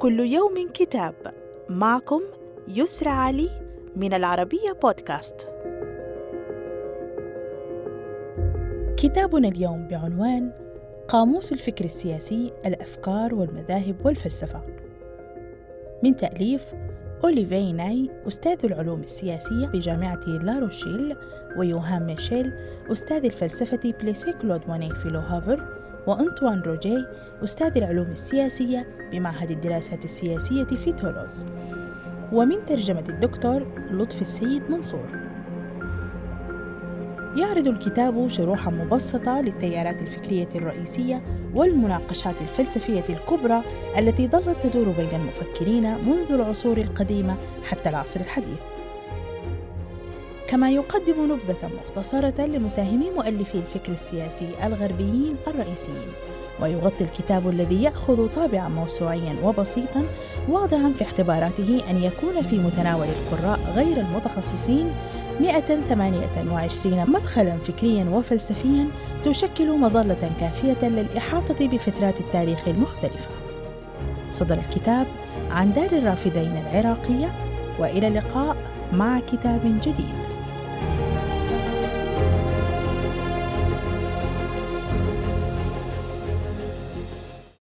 كل يوم كتاب معكم يسرى علي من العربية بودكاست. كتابنا اليوم بعنوان قاموس الفكر السياسي الأفكار والمذاهب والفلسفة من تأليف أوليفي ناي أستاذ العلوم السياسية بجامعة لاروشيل ويوهان ميشيل أستاذ الفلسفة بليسي كلود موني في لوهافر وأنطوان روجي أستاذ العلوم السياسية بمعهد الدراسات السياسية في تولوز ومن ترجمة الدكتور لطفي السيد منصور يعرض الكتاب شروحا مبسطة للتيارات الفكرية الرئيسية والمناقشات الفلسفية الكبرى التي ظلت تدور بين المفكرين منذ العصور القديمة حتى العصر الحديث. كما يقدم نبذة مختصرة لمساهمي مؤلفي الفكر السياسي الغربيين الرئيسيين، ويغطي الكتاب الذي يأخذ طابعا موسوعيا وبسيطا واضعا في اعتباراته أن يكون في متناول القراء غير المتخصصين 128 مدخلا فكريا وفلسفيا تشكل مظلة كافية للإحاطة بفترات التاريخ المختلفة. صدر الكتاب عن دار الرافدين العراقية وإلى اللقاء مع كتاب جديد.